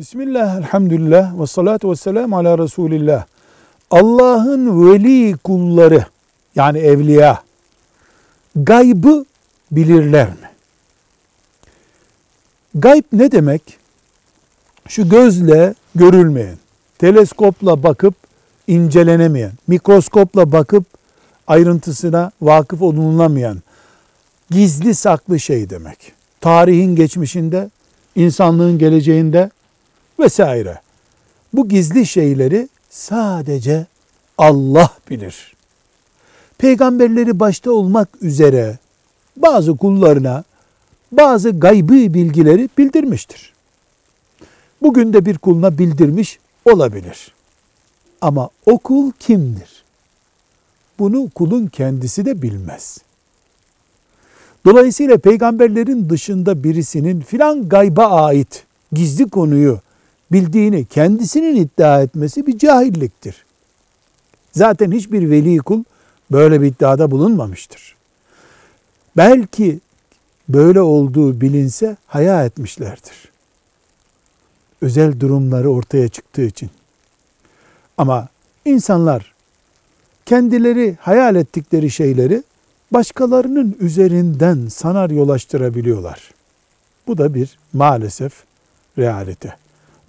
Bismillah, elhamdülillah ve salatu ve selamu ala Resulillah. Allah'ın veli kulları yani evliya gaybı bilirler mi? Gayb ne demek? Şu gözle görülmeyen, teleskopla bakıp incelenemeyen, mikroskopla bakıp ayrıntısına vakıf olunulamayan gizli saklı şey demek. Tarihin geçmişinde, insanlığın geleceğinde vesaire. Bu gizli şeyleri sadece Allah bilir. Peygamberleri başta olmak üzere bazı kullarına bazı gaybi bilgileri bildirmiştir. Bugün de bir kuluna bildirmiş olabilir. Ama o kul kimdir? Bunu kulun kendisi de bilmez. Dolayısıyla peygamberlerin dışında birisinin filan gayba ait gizli konuyu bildiğini kendisinin iddia etmesi bir cahilliktir. Zaten hiçbir veli kul böyle bir iddiada bulunmamıştır. Belki böyle olduğu bilinse haya etmişlerdir. Özel durumları ortaya çıktığı için. Ama insanlar kendileri hayal ettikleri şeyleri başkalarının üzerinden sanar yolaştırabiliyorlar. Bu da bir maalesef realite.